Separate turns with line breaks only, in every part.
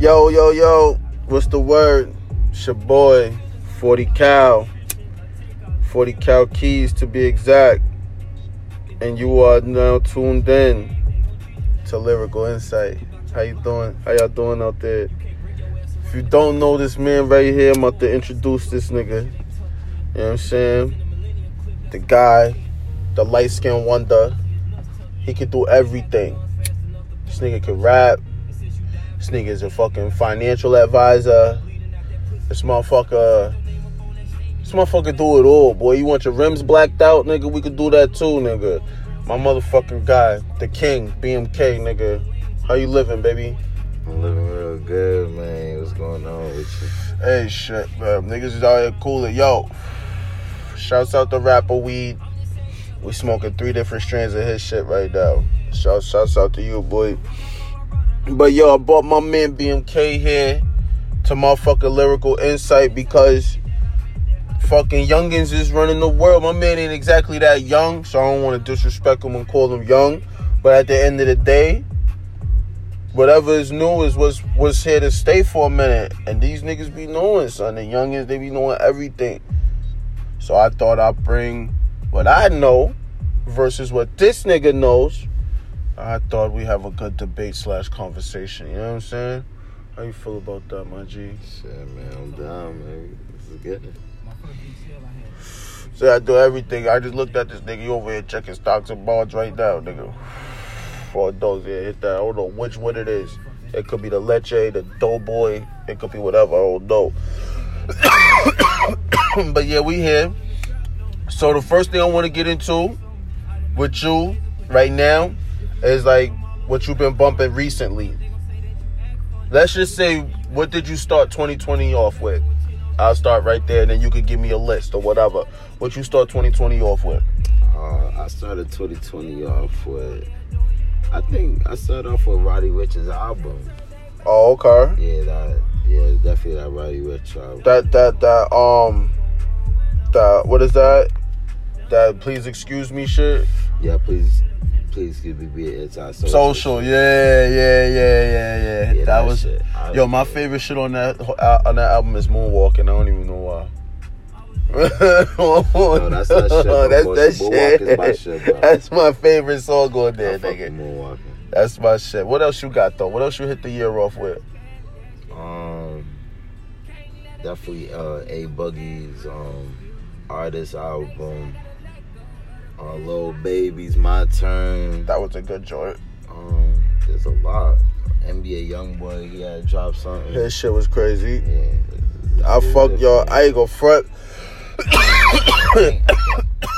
Yo, yo, yo, what's the word? It's your boy, 40 Cal. 40 Cal Keys to be exact. And you are now tuned in to Lyrical Insight. How you doing? How y'all doing out there? If you don't know this man right here, I'm about to introduce this nigga. You know what I'm saying? The guy, the light skinned wonder. He can do everything. This nigga can rap. This nigga is a fucking financial advisor. This motherfucker. This motherfucker do it all, boy. You want your rims blacked out, nigga? We could do that too, nigga. My motherfucking guy, the king, BMK, nigga. How you living, baby?
I'm living real good, man. What's going on with you?
Hey, shit, man. Niggas is out here cooling. Yo, shouts out to Rapper Weed. We smoking three different strands of his shit right now. Shout, shouts out to you, boy. But yo, I brought my man BMK here to motherfucking Lyrical Insight because fucking youngins is running the world. My man ain't exactly that young, so I don't want to disrespect him and call him young. But at the end of the day, whatever is new is what's what's here to stay for a minute. And these niggas be knowing, son. The youngins, they be knowing everything. So I thought I'd bring what I know versus what this nigga knows. I thought we have a good debate slash conversation. You know what I'm saying? How you feel about that, my G?
Shit, man. I'm down, man. Let's get it.
So I do everything. I just looked at this nigga you over here checking stocks and bonds right now, nigga. For those, yeah, hit that. I don't know which one it is. It could be the Leche, the Doughboy. It could be whatever. I don't know. but yeah, we here. So the first thing I want to get into with you right now is like what you've been bumping recently. Let's just say, what did you start 2020 off with? I'll start right there, and then you could give me a list or whatever. What you start 2020 off with?
Uh, I started 2020 off with. I think I started off with Roddy Ricch's album.
Oh, okay.
Yeah, that. Yeah, definitely that Roddy Rich album.
That that that um, that what is that? That please excuse me shit.
Yeah, please, please give me be it's our social.
Social, yeah, yeah, yeah, yeah, yeah.
Yeah,
that was
shit.
Yo. My favorite shit on that uh, on that album is Moonwalking. I don't even know why.
No, that's that shit, bro.
That's
Boy,
that shit.
is my shit, bro.
That's my favorite song on there, nigga.
Moonwalking.
That's my shit. What else you got though? What else you hit the year off with?
Um, definitely uh, A Boogie's um artist album. Uh, Lil Baby's My Turn.
That was a good joint.
Um, there's a lot. NBA YoungBoy, he had dropped something.
His shit was crazy.
Yeah.
I fuck y'all. I ain't gonna front.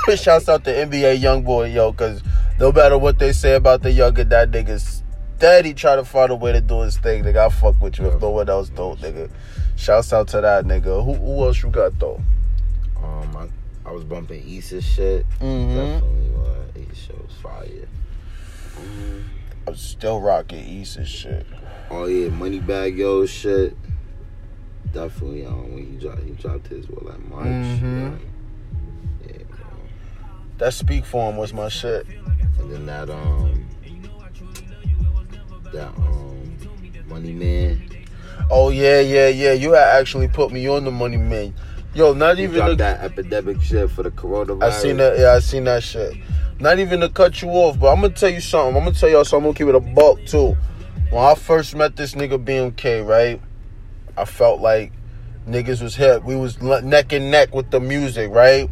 Shouts out to NBA YoungBoy, yo, cause no matter what they say about the younger, that nigga's steady try to find a way to do his thing. Nigga, I fuck with you if no one else don't, nigga. Shouts out to that nigga. Who, who else you got though?
Um, I, I was bumping Issa's shit.
Mhm.
Definitely, uh, Issa's shit was fire. Um,
I'm still rocking East and shit.
oh yeah, Moneybagg Yo shit. Definitely, um, when he dropped, he dropped his what like March.
Mhm.
Yeah. yeah bro.
That speak for him was my shit.
And then that um that um Money Man.
Oh yeah, yeah, yeah. You had actually put me on the money man. Yo, not
He
even the,
that epidemic shit for the coronavirus.
I seen that. Yeah, I seen that shit. Not even to cut you off, but I'm gonna tell you something. I'm gonna tell y'all something. I'm gonna keep it a buck too. When I first met this nigga BMK, right? I felt like niggas was hip. We was neck and neck with the music, right?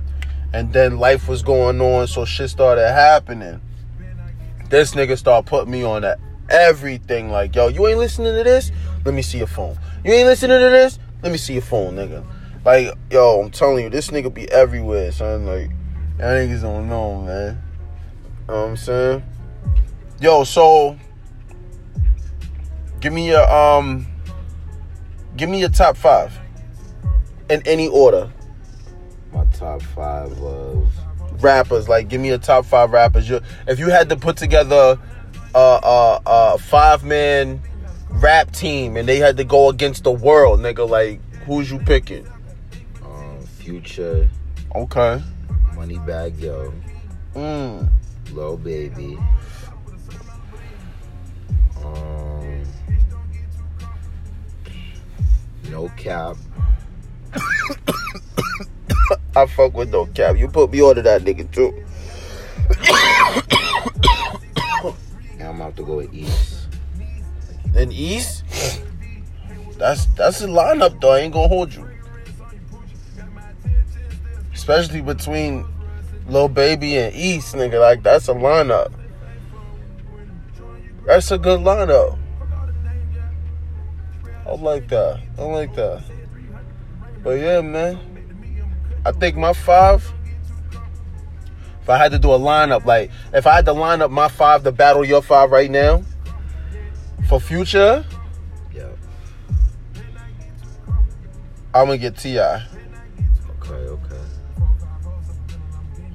And then life was going on, so shit started happening. This nigga started putting me on that everything. Like, yo, you ain't listening to this? Let me see your phone. You ain't listening to this? Let me see your phone, nigga. Like, yo, I'm telling you, this nigga be everywhere, son. Like, y'all niggas don't know, man. You know what I'm saying? Yo, so give me your um give me your top five. In any order.
My top five was
Rappers, like give me your top five rappers. You if you had to put together a a, a five man rap team and they had to go against the world, nigga, like who's you picking?
Future,
Okay.
Moneybagg Yo,
Mm.
Lil Baby. Um, No cap.
I fuck with no cap. You put me onto that nigga too.
I'm about to go with East.
Then East, that's that's a lineup though. I ain't gonna hold you. Especially between Lil Baby and East, nigga. Like that's a lineup. That's a good lineup. I like that. I like that. But yeah, man. I think my five. If I had to do a lineup, like if I had to line up my five to battle your five right now, for future,
Yeah.
I'm gonna get Ti.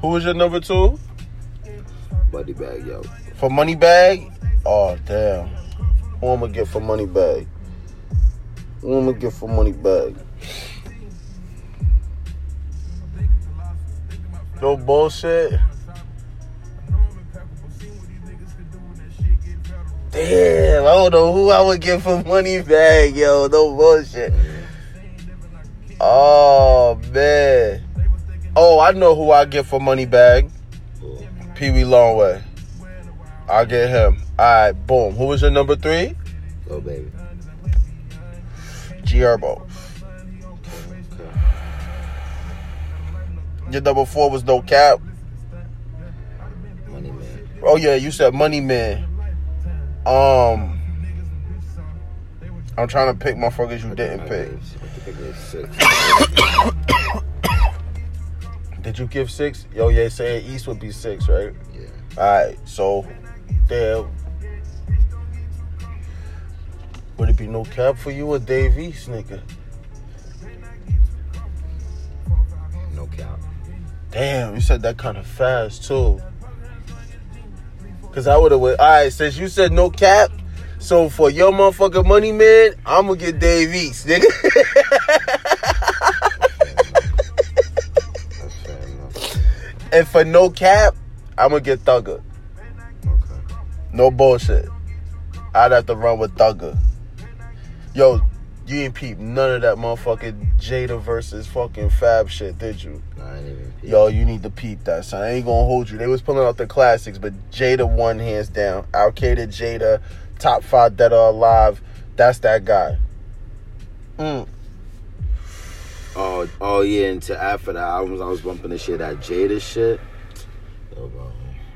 Who was your number two
Buddy bag, yo.
for Money Bag? Oh damn, who I'm gonna get for Money Bag? Who I'm gonna get for Money Bag? No bullshit. Damn, I don't know who I would get for Money Bag, yo. No bullshit. Oh man. Oh, I know who I get for Money Bag. Pee Wee Longway. I'll get him. All right, boom. Who was your number three?
Go, baby.
G Herbo.
Okay.
Your number four was No Cap.
Money man.
Oh yeah, you said Money Man. Um, I'm trying to pick motherfuckers you didn't pick. Did you give six? Yo, yeah, saying East would be six, right?
Yeah.
All right, so there. Would it be No Cap for you or Dave East, nigga?
No cap.
Damn, you said that kind of fast too. Cause I would have went. All right, since you said no cap, so for your motherfucking money, man, I'm gonna get Dave East, nigga. And for no cap, I'm gonna get Thugger.
Okay.
No bullshit. I'd have to run with Thugger. Yo, you ain't peep none of that motherfucking Jada versus fucking Fab shit, did you?
I ain't even peep.
Yo, you need to peep that, son. I ain't gonna hold you. They was pulling out the classics, but Jada won hands down. Al Qaeda, Jada, top five dead or alive. That's that guy. Mm.
Oh, oh yeah, and to add the albums, I was bumping the shit that Jada shit. Yo, bro,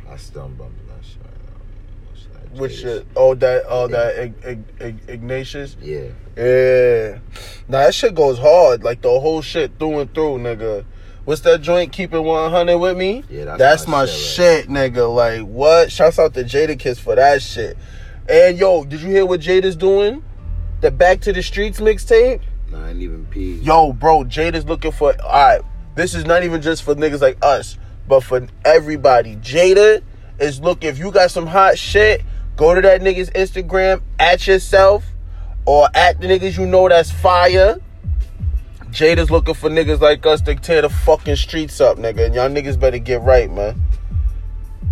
I still am bumping that shit right now. man. What's that
Which
Jada
shit? Oh, that, oh, that Ig- Ig- Ig- Ignatius.
Yeah.
Yeah. Now that shit goes hard. Like the whole shit through and through, nigga. What's that joint? Keep it 100 with me?
Yeah, that's
That's
my
my
shit
shit, nigga. Like, what? Shouts out to Jadakiss for that shit. And yo, did you hear what Jada's doing? The Back to the Streets mixtape?
Ain't even peep.
Yo, bro, Jada's looking for. Alright, this is not even just for niggas like us, but for everybody. Jada is looking. If you got some hot shit, go to that nigga's Instagram at yourself or at the niggas you know that's fire. Jada's looking for niggas like us to tear the fucking streets up, nigga. And y'all niggas better get right, man.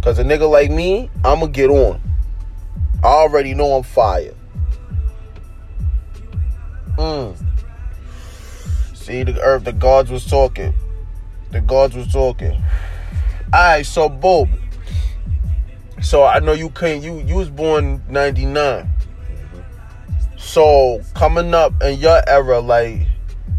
Cause a nigga like me, I'ma get on. I already know I'm fire. Mm. See, the earth, the gods was talking. The gods was talking. Alright, so boom. So I know you couldn't you you was born 99. So coming up in your era, like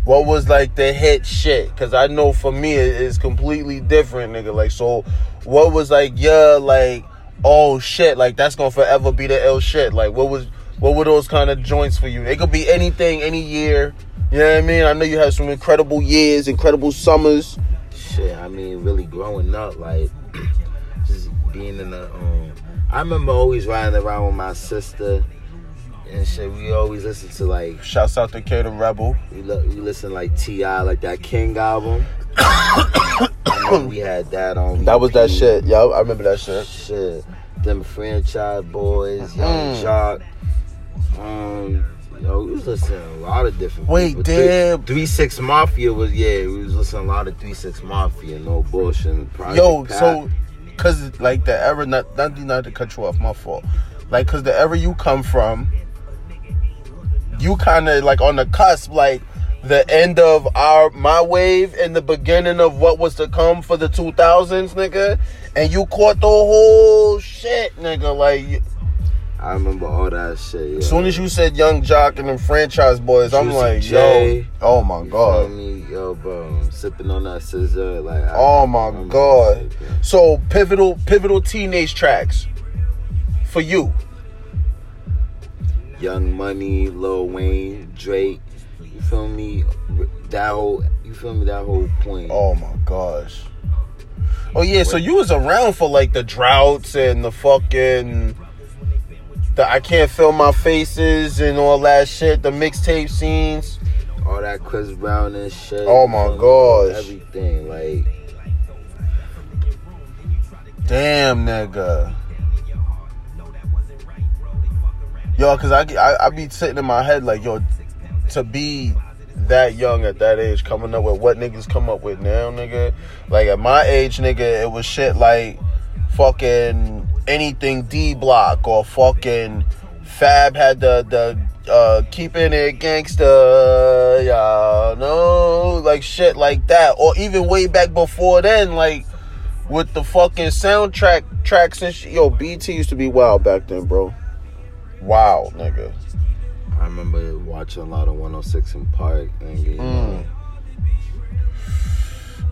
what was like the hit shit? Cause I know for me it is completely different, nigga. Like so what was like your like oh shit, like that's gonna forever be the L shit. Like what was what were those kind of joints for you? It could be anything, any year. You know what I mean? I know you had some incredible years, incredible summers.
Shit, I mean, really growing up, like just being in the. Um, I remember always riding around with my sister and shit. We always listen to like
Shouts out to K the Rebel.
we, lo- we listen like T.I., like that King album. We had that on.
That was that shit. Yo, I remember that shit.
Shit, them franchise boys, Young
Mm.
Jock. Um, yo, we was listening to a lot of different.
Wait,
people.
damn.
Three Six Mafia was yeah. We was listening to a lot of Three Six Mafia. No bullshit. Project
Yo,
Pat.
so cause like the era not not not to cut you off, my fault. Like cause the era you come from, you kinda like on the cusp, like the end of our my wave and the beginning of what was to come for the 2000s, nigga. And you caught the whole shit, nigga. Like,
I remember all that shit. Yo.
as soon as you said Yung Joc and them franchise boys, I'm like,
J.
yo, oh my god,
me? Yo, bro, sipping on that scissor, like. I-
oh my
I remember
god. So pivotal, pivotal teenage tracks for you.
Young Money, Lil Wayne, Drake. You feel me? That whole, you feel me? That whole point.
Oh my gosh. Oh yeah, so you was around for like the droughts and the fucking the I can't feel my faces and all that shit, the mixtape scenes.
All that Chris Brown and shit.
Oh my
me?
gosh.
Everything, like.
Damn nigga. Yo, cause I, I I be sitting in my head like yo, to be that young at that age, coming up with what niggas come up with now, nigga. Like at my age, nigga, it was shit like fucking anything D block or fucking Fab had the the uh keeping it gangsta, y'all know, like shit like that, or even way back before then, like with the fucking soundtrack tracks and shit. Yo, BT used to be wild back then, bro. Wow, nigga.
I remember watching a lot of 106 & Park and you know,
Mm.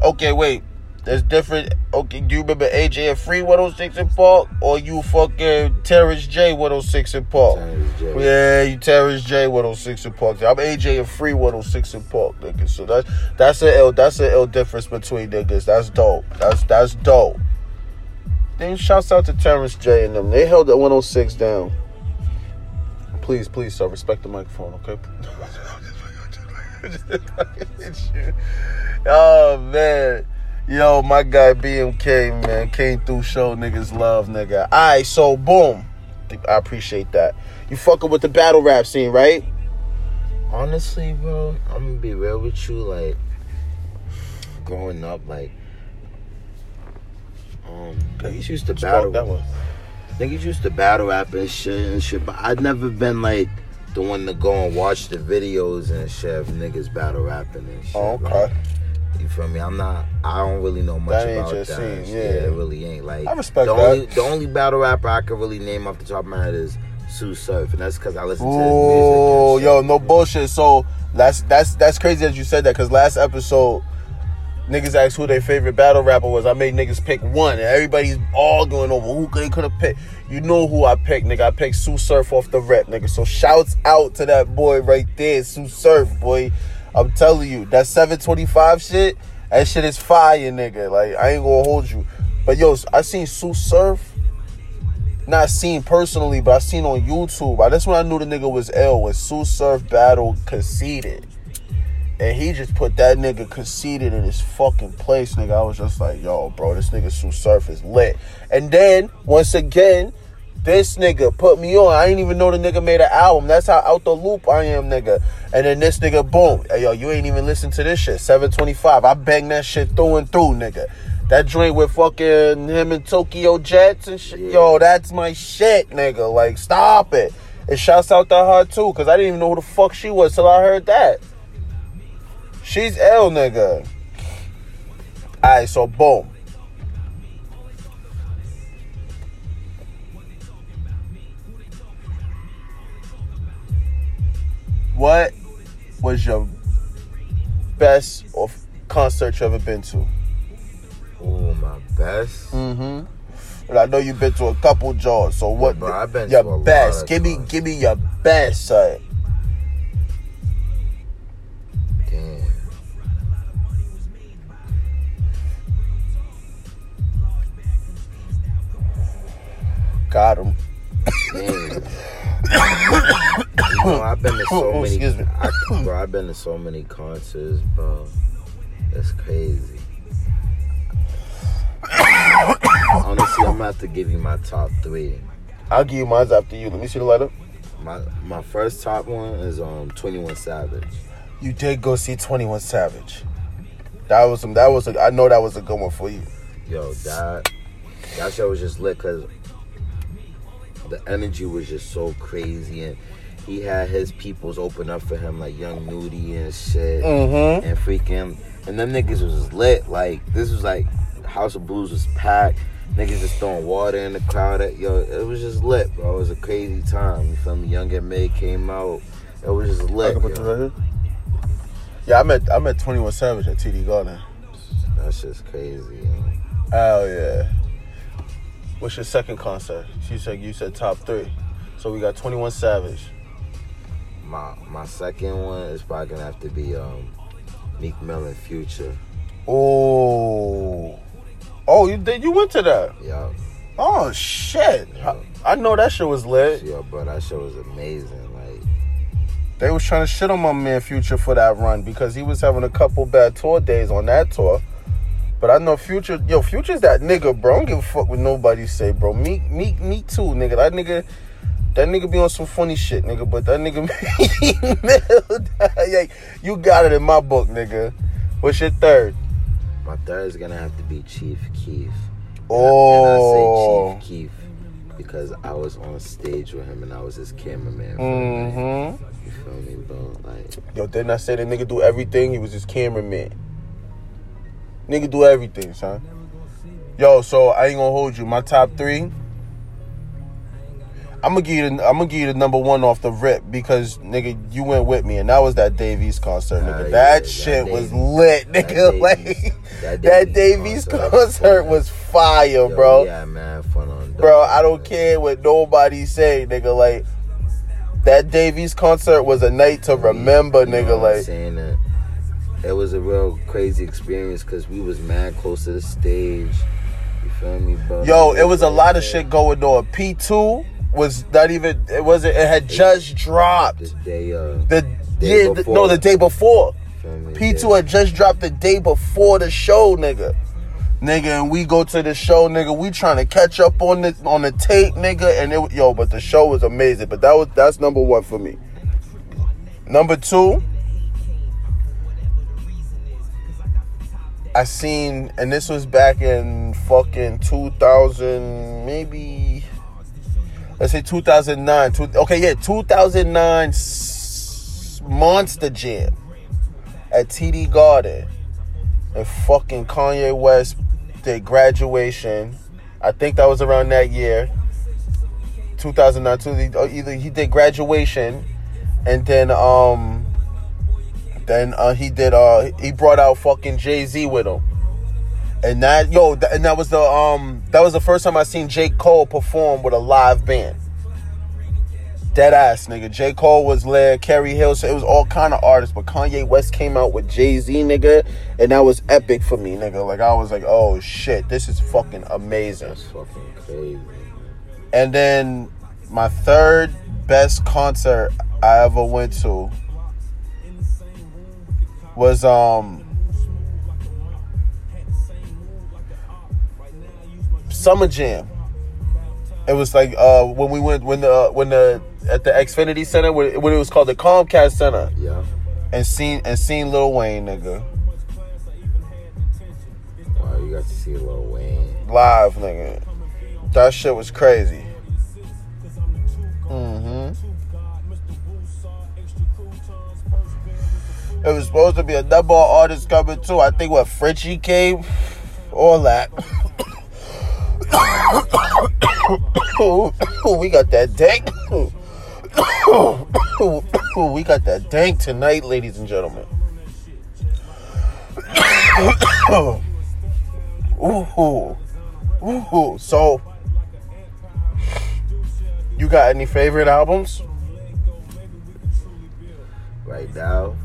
Okay, wait. There's different. Okay, do you remember AJ and Free 106 & Park? Or you fucking Terrence J 106 & Park? Yeah, you Terrence J 106 & Park. I'm AJ and Free 106 & Park, nigga. So that's that's a L that's a L difference between niggas. That's dope. That's that's dope. Then shouts out to Terrence J and them. They held the 106 down. Please, please, sir, respect the microphone, okay? oh man. Yo, my guy BMK, man, came through show niggas love, nigga. Alright, so boom. I appreciate that. You fucking with the battle rap scene, right?
Honestly, bro, I'm gonna be real with you. Like, growing up, like, um, niggas used to battle.
That one.
Niggas used to battle rap and shit and shit, but I'd never been like the one to go and watch the videos and shit of niggas battle rapping and shit.
Oh,
Like,
okay.
You feel me? I'm not. I don't really know much
That ain't
about that.
scene,
shit.
yeah.
it really ain't. Like
I respect
the
that.
only the only battle rapper I can really name off the top of my head is Tsu Surf, and that's because I listen to his music.
Oh, yo, no bullshit. So that's that's that's crazy that you said that because last episode, niggas asked who their favorite battle rapper was. I made niggas pick one, and everybody's all going over who they could have picked. You know who I picked, nigga. I picked Tsu Surf off the rep, nigga. So shouts out to that boy right there, Tsu Surf, boy. I'm telling you, that 725 shit, that shit is fire, nigga. Like I ain't gonna hold you, but yo, I seen Tsu Surf not seen personally, but I seen on YouTube. That's when I knew the nigga was ill. When Tsu Surf battle Conceited, and he just put that nigga Conceited in his fucking place, nigga. I was just like, yo, bro, this nigga Tsu Surf is lit. And then once again, this nigga put me on. I ain't even know the nigga made an album. That's how out the loop I am, nigga. And then this nigga, boom, hey, yo, you ain't even listen to this shit. 725. I bang that shit through and through, nigga. That joint with fucking him and Tokyo Jetz and shit.
Yeah.
Yo, that's my shit, nigga. Like, stop it. And shouts out to her too, cause I didn't even know who the fuck she was till I heard that. She's L, nigga. Alright, so boom. What was your best or concert you ever been to?
Oh, my best.
Mm-hmm. And I know you've been to a couple jaws. So what?
bro, I've been
your
to a lot
best.
of
Give me, give me your best, son.
Damn.
Got him.
Damn. know, I've been to so many.
excuse me.
I, bro, I've been to so many concerts, bro. That's crazy. Honestly, I'm gonna have to give you my top three.
I'll give you mine after you. Let me see the letter.
My my first top one is um 21 Savage.
You did go see Twenty One Savage. That was some. That was. A, I know that was a good one for you.
Yo, that that show was just lit because the energy was just so crazy and he had his peoples open up for him, like Young Nudy and shit,
Mm-hmm.
and freaking, and them niggas was lit. Like this was like House of Blues was packed. Niggas just throwing water in the crowd. At, yo, it was just lit, bro. It was a crazy time. You feel me? Young and May came out. It was just lit.
can put this
yo.
right. Yeah, I met I met Twenty One Savage at TD Garden.
That's just crazy. Yo.
Oh yeah. What's your second concert? She said you said top three. So we got Twenty One Savage.
My my second one is probably gonna have to be um Meek Mill and Future.
Oh. Oh, you did you went to that?
Yeah.
Oh shit. I, I know that shit was lit.
Yeah, bro, that shit was amazing. Like,
They was trying to shit on my man Future for that run because he was having a couple bad tour days on that tour. But I know Future, yo, Future's that nigga, bro. I don't give a fuck what nobody say, bro. Me, me, me too, nigga. That nigga, that nigga be on some funny shit, nigga. But that nigga, yeah, you got it in my book, nigga. What's your third?
my third is gonna have to be Chief Keef.
Oh,
And I say Chief Keef because I was on stage with him and I was his cameraman. for a minute.
mm-hmm.
You feel me, bro? Like,
Yo, didn't I say the nigga do everything? He was his cameraman. Nigga do everything, son. Yo, so I ain't gonna hold you. My top three. I'm gonna give you. The, I'm gonna give you the number one off the rip because nigga, you went with me, and that was that Davies concert, nigga.
yeah,
that
that
shit was
Davies-
lit, nigga. like
Davies-
that,
that
Davies
Davies
concert,
concert was
was fire,
yo,
bro.
Yeah, man, fun on.
Bro, I don't care what nobody say, nigga. Like that Davies concert was a night to remember,
know
nigga. Like.
saying that it was a real crazy experience because we was mad close to the stage. You feel me, bro?
Yo, it was a lot of shit going on. P two was not even. It wasn't. It had just dropped.
This day, uh,
The
Day
yeah, the, no, the day before. P two
Yeah.
had just dropped the day before the show, nigga. Nigga, and we go to the show, nigga. We trying to catch up on the on the tape, nigga. And it, yo, but the show was amazing. But that was that's number one for me. Number two, I seen, and this was back in fucking 2000, maybe, let's say 2009. Two, okay, yeah, 2009 Monster Jam at TD Garden. And fucking Kanye West did graduation. I think that was around that year. 2009. Two, uh, either he did graduation and then um then uh, he did uh he brought out fucking Jay-Z with him. And that yo th- and that was the um that was the first time I seen J. Cole perform with a live band. Dead ass nigga. J. Cole was there, Kerry Hill, so it was all kind of artists, but Kanye West came out with Jay-Z nigga, and that was epic for me, nigga. Like I was like, oh shit, this is fucking amazing.
That's fucking crazy.
And then my third best concert I ever went to was um Summer Jam. It was like uh when we went when the when the at the Xfinity Center when, it was called the Comcast Center
Yeah.
and seen and seen Lil Wayne nigga
Wow, you got to see Lil Wayne.
live nigga. That shit was crazy. Mm-hmm. It was supposed to be a double artist coming too. I think what Frenchie came, all that. we got that dank. we got that dank tonight, ladies and gentlemen. Ooh, ooh. So, you got any favorite albums
Right now,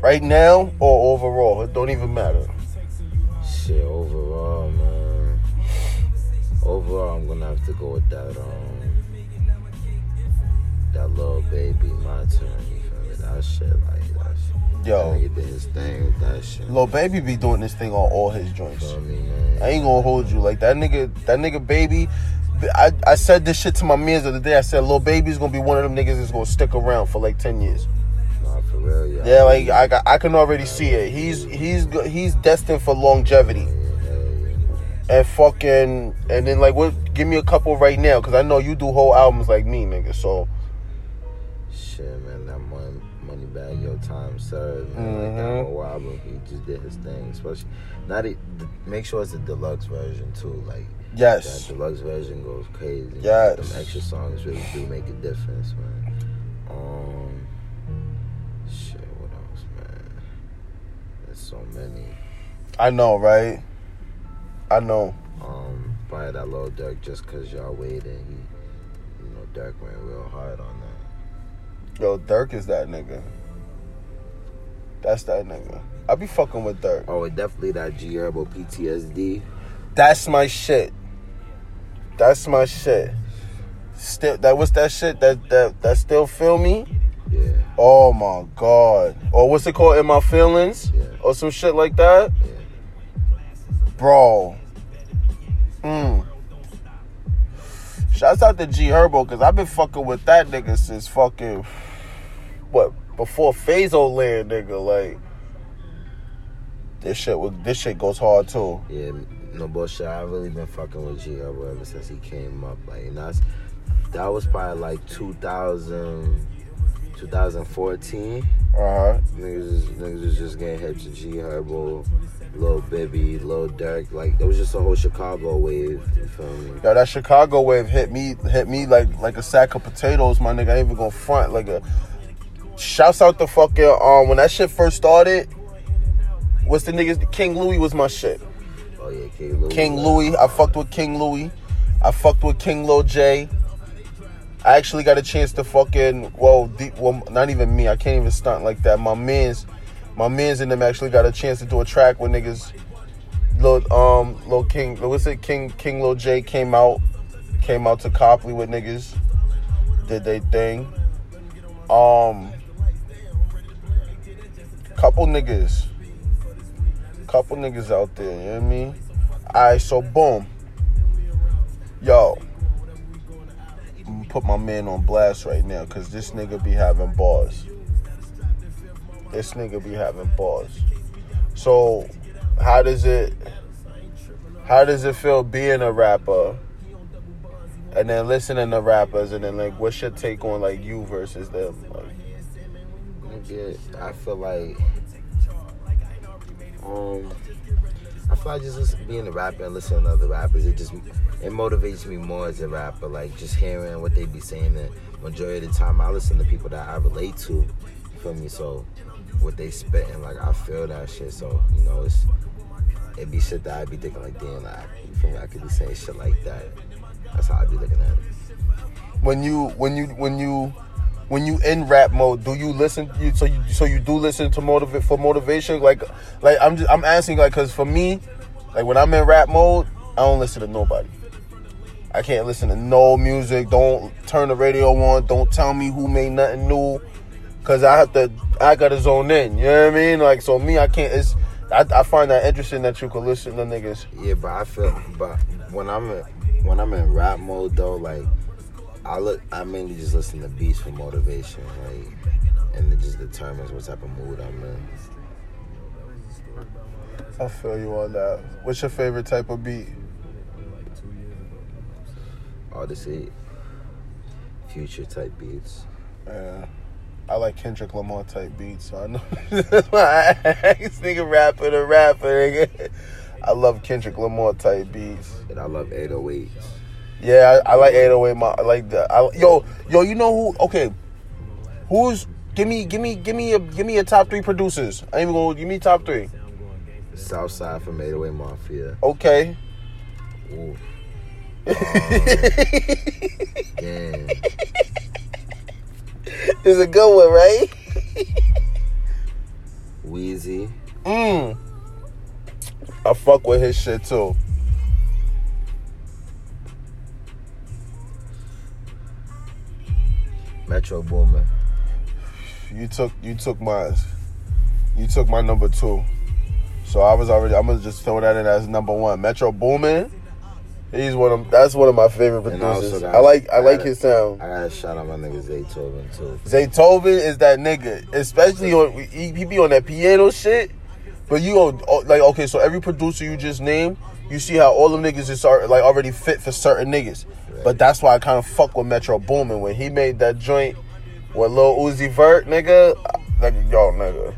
right now or overall? It don't even matter.
shit. Overall, man. Overall, I'm gonna have to go with that. Um, that little baby, my turn. You feel me? That shit, like that. Shit.
Yo.
that nigga did his thing with that shit.
Lil Baby be doing this thing on all his joints.
me, man?
I ain't gonna hold you like that nigga. That nigga baby. I, I said this shit to my mans the other day. I said Lil Baby's gonna be one of them niggas that's gonna stick around for like ten years.
Nah, for real, yeah.
Yeah, like I got, I can already see it. He's he's he's destined for longevity. And fucking and then like what give me a couple right now because i know you do whole albums like me nigga so
shit, man. That money, money bag, your time served. Man. Like that
Mhm.
whole album, he just did his thing. Especially, not it, make sure it's a deluxe version too. Like
Yes.
that deluxe version goes crazy.
Yes.
them extra songs really do make a difference, man. Um, shit, what else, man? There's so many.
I know, right? I know.
Um, probably that little Durk just cause y'all waited. He, you know, Durk went real hard on that.
Yo, Durk is that nigga. That's that nigga. I be fucking with Durk.
Oh, definitely that G Herbo PTSD.
That's my shit. That's my shit. Still, that what's that shit that that that still feel me?
Yeah,
Oh my god. Or what's it called? In my feelings?
Yeah.
Or some shit like that,
yeah.
bro. Mm. Shouts out to G Herbo because I've been fucking with that nigga since fucking what before Fazoland, nigga. Like this shit was this shit goes hard too.
Yeah, no bullshit. I've really been fucking with G Herbo ever since he came up. Like, and that's that was probably like 2000, 2014.
Uh huh.
Niggas, is- niggas was just getting hit to G Herbo, Lil Bibby, Lil Durk. Like, it was just a whole Chicago wave. You feel me?
Yo, that Chicago wave hit me hit me like like a sack of potatoes, my nigga. I ain't even gonna front like a. Shouts out the fucking um when that shit first started. What's the niggas? King Louie was my shit.
Oh yeah, King Louie.
King Louie, I fucked with King Louie. I fucked with King Lil J. I actually got a chance to fucking well, deep, well, not even me. I can't even stunt like that. My man's, my men's and them actually got a chance to do a track with niggas. Lil um Lil King, what's it? King King Lil J came out, came out to Copley with niggas, did they thing. Um, couple niggas, couple niggas out there. You know what I mean? Alright, so boom. Yo. I'm gonna put my man on blast right now because this nigga be having bars. This nigga be having bars. So, how does it how does it feel being a rapper and then listening to rappers and then like what's your take on like you versus them? Like,
I feel like um I feel like just listen, being a rapper and listening to other rappers, it just it motivates me more as a rapper. Like just hearing what they be saying. The majority of the time, I listen to people that I relate to. You feel me? So what they spitting, like I feel that shit. So you know, it's it be shit that I be thinking like, damn, like you feel me? I could be saying shit like that. That's how I be looking at it.
when you when you when you when you in rap mode, do you listen? You, so you so you do listen to motivate for motivation? Like like I'm just I'm asking like because for me, like when I'm in rap mode, I don't listen to nobody. I can't listen to no music. Don't turn the radio on. Don't tell me who made nothing new, cause I have to. I gotta zone in. You know what I mean? Like so, me, I can't. It's I, I find that interesting that you could listen to niggas.
Yeah, but I feel, but when I'm in, when I'm in rap mode though, like I look, I mainly just listen to beats for motivation, like, and it just determines what type of mood I'm in.
I feel you on that. What's your favorite type of beat?
Odyssey, future type beats.
I like Kendrick Lamar type beats, so I know that's why I asked nigga rapper to rapper. Nigga. I love Kendrick Lamar type beats.
And I love 808s.
Yeah, I, I like 808. My I like the I, yo, yo, you know who? Okay, who's? Give me, give me, give me a, give me a top three producers. I ain't even gonna give me top three.
Southside from 808 Mafia.
Okay.
Ooh. Damn.
Um, It's a good one, right?
Wheezy.
Mm. I fuck with his shit too.
Metro Boomin.
You took you took mine. You took my number two. So I was already. I'm gonna just throw that in as number one. Metro Boomin. He's one of. That's one of my favorite
And I also
producers. I like. I
I
like
gotta-
his sound.
I gotta shout out my nigga Zaytoven too.
Zaytoven is that nigga, especially on he, he be on that piano shit. But you go oh, like okay, so every producer you just named, you see how all them niggas is are, like already fit for certain niggas. But that's why I kind of fuck with Metro Boomin when he made that joint with Lil Uzi Vert, nigga. Nigga, yo, nigga.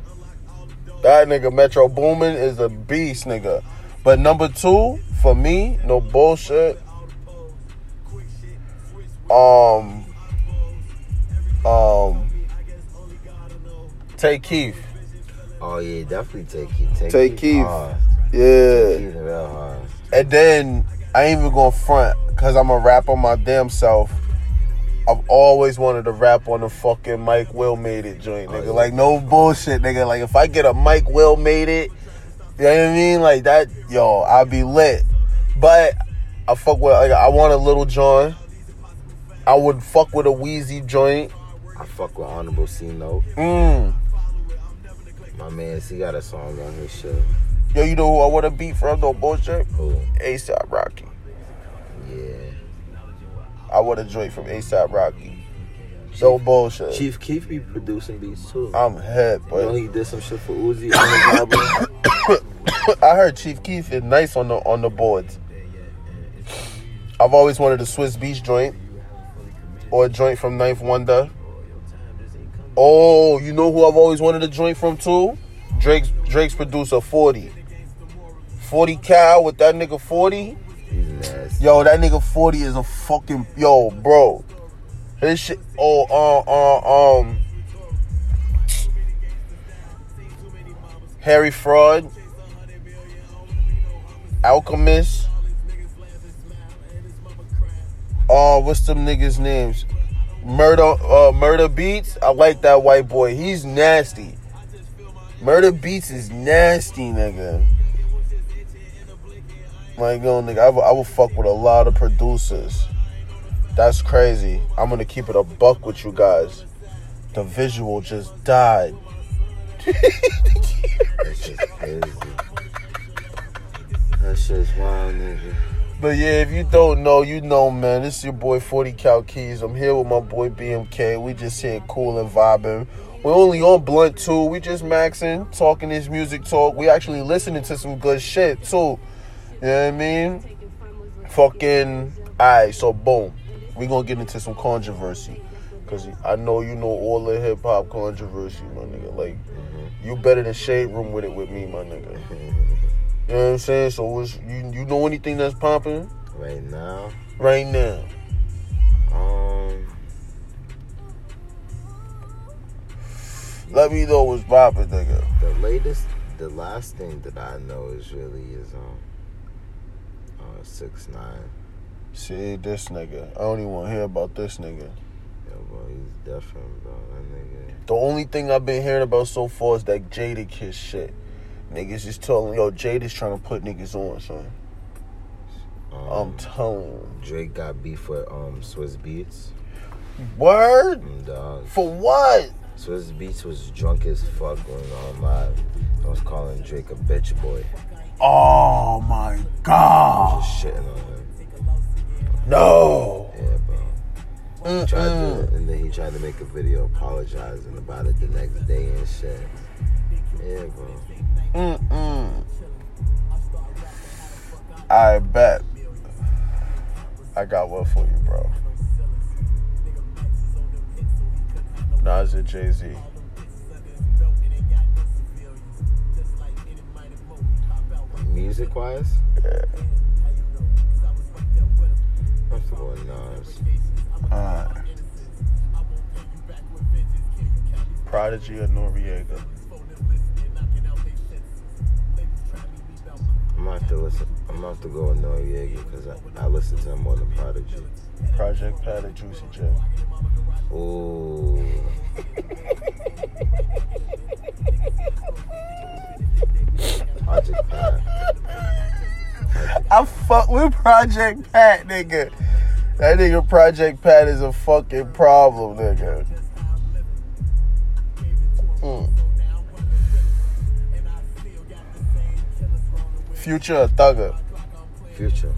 That nigga Metro Boomin is a beast, nigga. But number two, for me, no bullshit. Um, um, Tay Keith.
Oh yeah, definitely Tay Keith. Take,
Tay
Keith.
Keith.
hard.
Yeah.
Keith real hard.
And then I ain't even gonna front because I'm a rap on my damn self. I've always wanted to rap on the fucking Mike Will made it joint, nigga.
Oh, yeah.
Like no bullshit, nigga. Like if I get a Mike Will made it, you know what I mean? Like that, yo, I'll be lit. But I fuck with like I want a Lil Jon. I would fuck with a Wheezy joint.
I fuck with Honorable C Note.
Mm.
My man, he got a song on his shit.
Yo, you know who I want to beat from? No bullshit.
Who?
ASAP Rocky.
Yeah.
I want a joint from ASAP Rocky. No bullshit.
Chief Keef be producing beats too.
I'm hip,
you know he did some shit for Uzi on his album.
I heard Chief Keef is nice on the on the boards. I've always wanted a Swizz Beatz joint or a joint from Ninth Wonder. Oh, you know who I've always wanted a joint from too? Drake's Drake's producer 40. 40 Cal with that nigga 40. Yo, that nigga 40 is a fucking yo, bro. His shit oh uh uh um Harry Fraud Alchemist Oh, what's them niggas' names? Murder uh Murda Beatz. I like that white boy. He's nasty. Murda Beatz is nasty, nigga. Like, yo, nigga, I will, I will fuck with a lot of producers. That's crazy. I'm gonna keep it a buck with you guys. The visual just died.
That shit's crazy. That shit's wild, nigga.
But yeah, if you don't know, you know, man. This is your boy 40 Cal Keys. I'm here with my boy BMK. We just here cool and vibing. We're only on Blunt too. We just maxing, talking this music talk. We actually listening to some good shit too. You know what I mean? Fucking. Alright, so boom. We gonna get into some controversy. Cause I know you know all the hip hop controversy, my nigga. Like, you better than Shade Room with it with me, my nigga. You know what I'm saying? So what's, you you know anything that's popping
Right now,
right now?
um,
Let me know what's popping, nigga.
the latest, the last thing that I know is really is um, uh, six nine.
See this nigga. I don't even want to hear about this nigga.
Yo, bro, he's different, bro. That nigga.
The only thing I've been hearing about so far is that Jadakiss shit. Niggas just telling yo Jada's trying to put niggas on, son.
Um,
I'm telling.
Drake got beef with um Swizz Beatz.
Word?
Dog,
For what?
Swizz Beatz was drunk as fuck going on live. I was calling Drake a bitch boy.
Oh my god.
Just shitting on him.
No.
Yeah, bro. He tried to, and then he tried to make a video apologizing about it the next day and shit. Yeah, bro.
Mm-mm. I bet. I got one for you, bro. Nas and Jay Z.
Music wise,
Yeah.
To go Nas.
Alright. Prodigy or Noreaga?
I'm gonna have to listen. I'm gonna have to go with Noreaga because I, I listen to him more than Prodigy.
Project Pat or Juicy J?
Ooh. Project Pat.
I fuck with Project Pat, nigga. That nigga Project Pat is a fucking problem, nigga. Mm. Future or Thugger?
Future.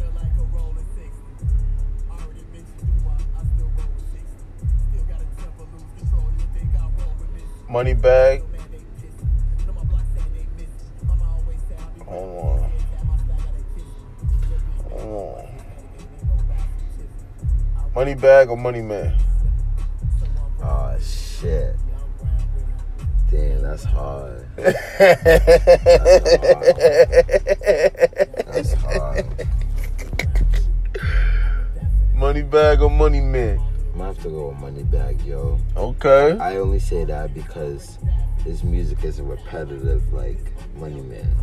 Money bag. Money bag or money man?
Oh shit. Damn, that's hard. That's hard.
money bag or money man?
I'm gonna have to go with money bag, yo.
Okay.
I only say that because his music isn't repetitive like Money Man.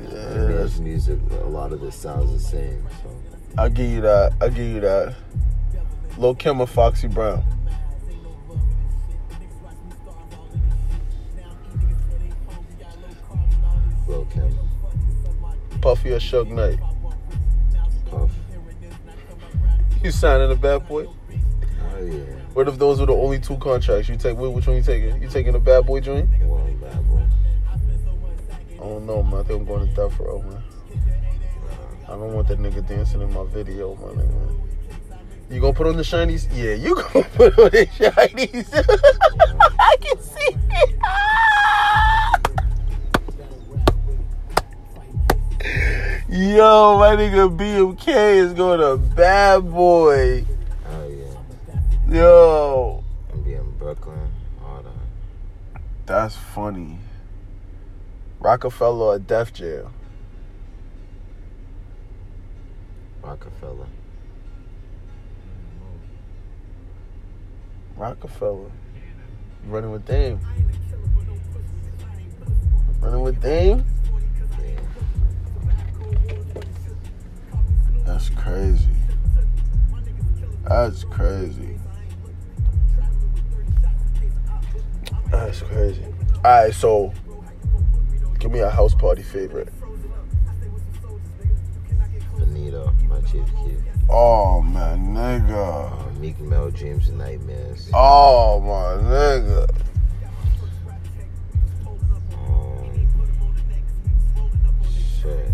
Yeah,
His music, a lot of it sounds the same. So
I'll give you that. I'll give you that. Lil Kim or Foxy Brown?
Lil Kim,
Puffy or Suge Knight?
Puff.
You signing a bad boy?
Oh yeah,
What if those were the only two contracts you take? Which one you taking? You taking a bad boy joint?
one bad boy.
I don't know, man. I think I'm going to death row, man. I don't want that nigga dancing in my video, my nigga. You gonna put on the shinies? Yeah, you gonna put on the shinies. I can see it. Yo, my nigga BMK is going to bad boy.
Oh yeah,
Yo,
and be in Brooklyn, all that.
that's funny. Rockefeller or Def Jam?
Rockefeller.
Mm-hmm. Rockefeller. Running with Dame? Running with Dame? That's crazy. That's crazy. That's crazy. Alright, so give me a house party favorite.
My chief kid.
Oh my nigga.
Uh, Meek Mill, Dreams and Nightmares.
Oh my nigga.
Um, shit.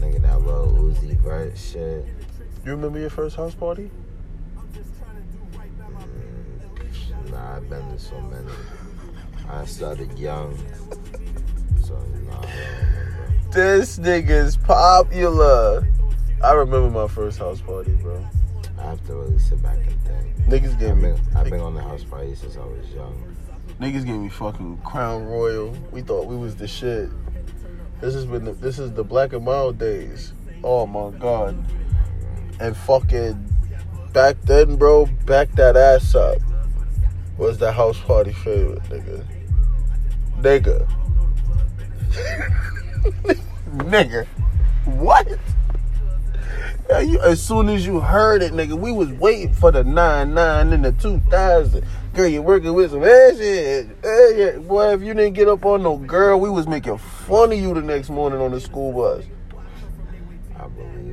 Nigga, that little Uzi Vert shit.
You remember your first house party?
Mm, nah, I've been to so many. I started young. So, nah, I don't remember.
This nigga's popular. I remember my first house party, bro.
I have to really sit back and think.
Niggas gave
I've
me
been, I've been on the house party since I was young.
Niggas gave me fucking Crown Royal. We thought we was the shit. This has been the, this is the black and mild days. Oh my god. And fucking back then, bro, back that ass up. Was the house party favorite, nigga. Nigga. nigga. What? Yeah, you, as soon as you heard it, nigga, we was waiting for the 9-9 in the 2000. Girl, you working with some ass shit. Eh, yeah. Boy, if you didn't get up on no girl, we was making fun of you the next morning on the school bus.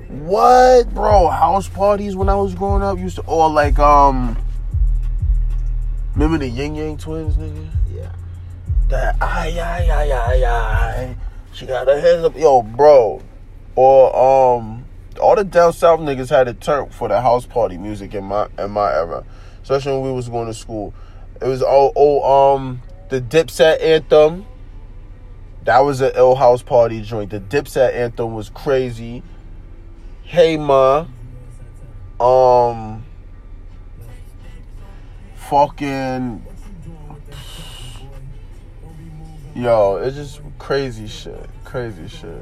What, bro? House parties when I was growing up used to, or like, um, remember the Ying Yang twins, nigga?
Yeah.
That ay ay ay ay ay. She got her hands up, yo, bro. Or um, all the down south niggas had a turn for the house party music in my in my era, especially when we was going to school. It was all oh um the Dipset anthem. That was an ill house party joint. The Dipset anthem was crazy. Hey ma, um, fucking Yo, it's just crazy shit. Crazy shit.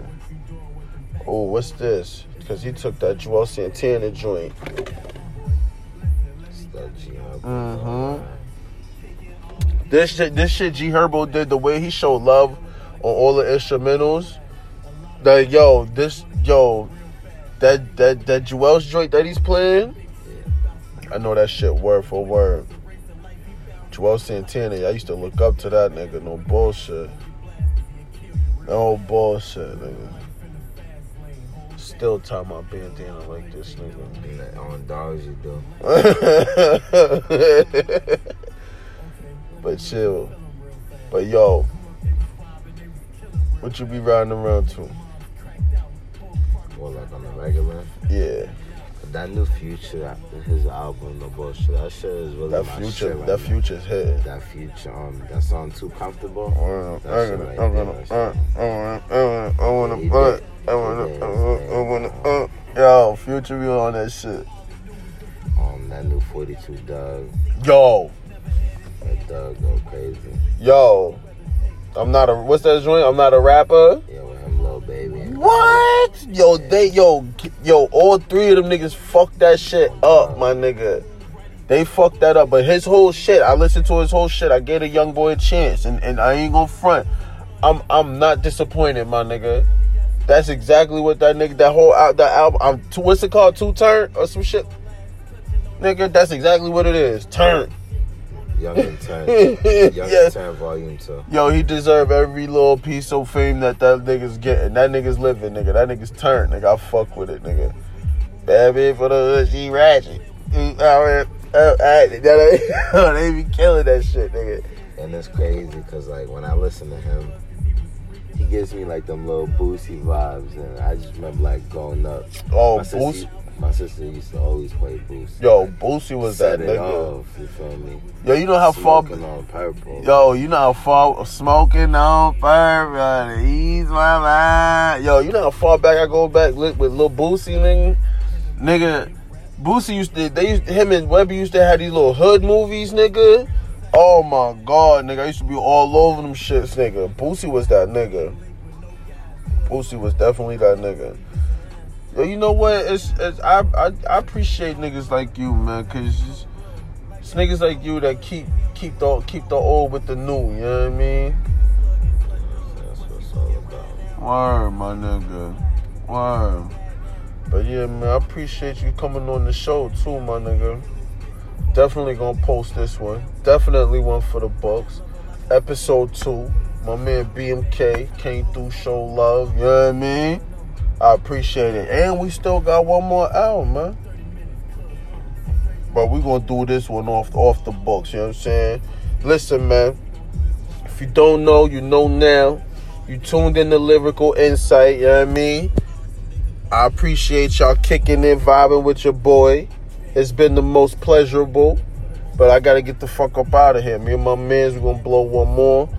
Oh, what's this? Because he took that Juelz Santana joint.
It's that G Herb.
Mhm. This shit, this shit G Herbo did the way he showed love on all the instrumentals. Like yo, this yo, that that that Juelz joint that he's playing. I know that shit word for word. Juelz Santana, I used to look up to that nigga. No bullshit. No bullshit, nigga. Still tie my bandana like this nigga.
That on dogs you do.
but chill. But yo, what you be riding around to?
Well, like on the regular.
Yeah,
that new future, his album, no bullshit. That shit is really
that
my
future,
shit right
that
now.
future's hit.
That future, um, that song too comfortable.
I'm gonna, I'm
there,
gonna,
that
uh. I wanna, I wanna, I wanna, uh,
did.
I wanna,
did.
uh, I wanna, uh, yo, future be on that shit.
Um, that new 42 Dugg.
Yo,
That Dugg go crazy.
yo. I'm not a what's that joint? I'm not a rapper. What? Yo, they yo yo, all three of them niggas fucked that shit up, my nigga. They fucked that up. But his whole shit, I listened to his whole shit. I gave a young boy a chance, and, and I ain't gonna front. I'm I'm not disappointed, my nigga. That's exactly what that nigga, that whole out that album. I'm what's it called? Two turn or some shit. Nigga, that's exactly what it is. Turn.
Young and Turnt. Young
yes.
and Turnt Volume 2.
Yo, he deserve every little piece of fame that that nigga's getting. That nigga's living, nigga. That nigga's turned, nigga. I fuck with it, nigga. Bitch for the hood, she ratchet. Mm, uh, uh, uh, they be killing that shit, nigga.
And it's crazy because, like, when I listen to him, he gives me, like, them little Boosie vibes. And I just remember, like, growing up.
Oh, Boosie.
My sister used to always play Boosie.
Yo, Boosie was that
Set it
nigga.
off, you feel me?
Yo, you know how far.
Smoking on purple.
Yo, you know how far smoking on fire, ease my mind. Yo, you know how far back I go back with, with Lil Boosie, nigga. Nigga, Boosie used to. They used him and Webbie used to have these little hood movies, nigga. Oh my god, nigga, I used to be all over them shits, nigga. Boosie was that nigga. Boosie was definitely that nigga. Yo, you know what? It's, it's I, I I appreciate niggas like you, man, cause it's, niggas like you that keep keep the keep the old with the new. You know what I mean? Word, my nigga. Word. But yeah, man, I appreciate you coming on the show too, my nigga. Definitely gonna post this one. Definitely one for the books. Episode two. My man BMK came through, show love. You know what I mean? I appreciate it. And we still got one more album, man. But we gonna do this one off off the books, you know what I'm saying? Listen, man. If you don't know, you know now. You tuned in to Lyrical Insight, you know what I mean? I appreciate y'all kicking in, vibing with your boy. It's been the most pleasurable. But I gotta get the fuck up out of here. Me and my mans, we gonna blow one more.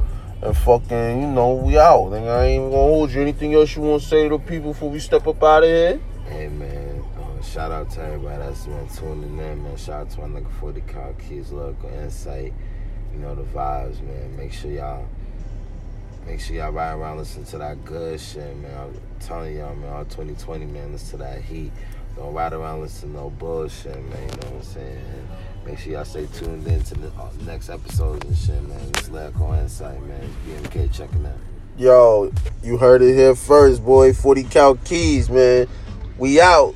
And fucking, you know, we out. Nigga, I ain't even gonna hold you. Anything else you wanna say to the people before we step up out of here?
Hey man, uh, shout out to everybody that's been tuning in, man. Shout out to my nigga 40 Car Keys, Lyrical Insight. You know the vibes, man. Make sure y'all, make sure y'all ride around, listen to that good shit, man. I'm telling y'all, man, all 2020, man, listen to that heat. Don't ride around, listen to no bullshit, man. You know what I'm saying? Make sure y'all stay tuned in to the uh, next episodes and shit, man. It's Lyrical Insight, man. It's BMK checking out.
Yo, you heard it here first, boy. 40 Cal Keys, man. We out.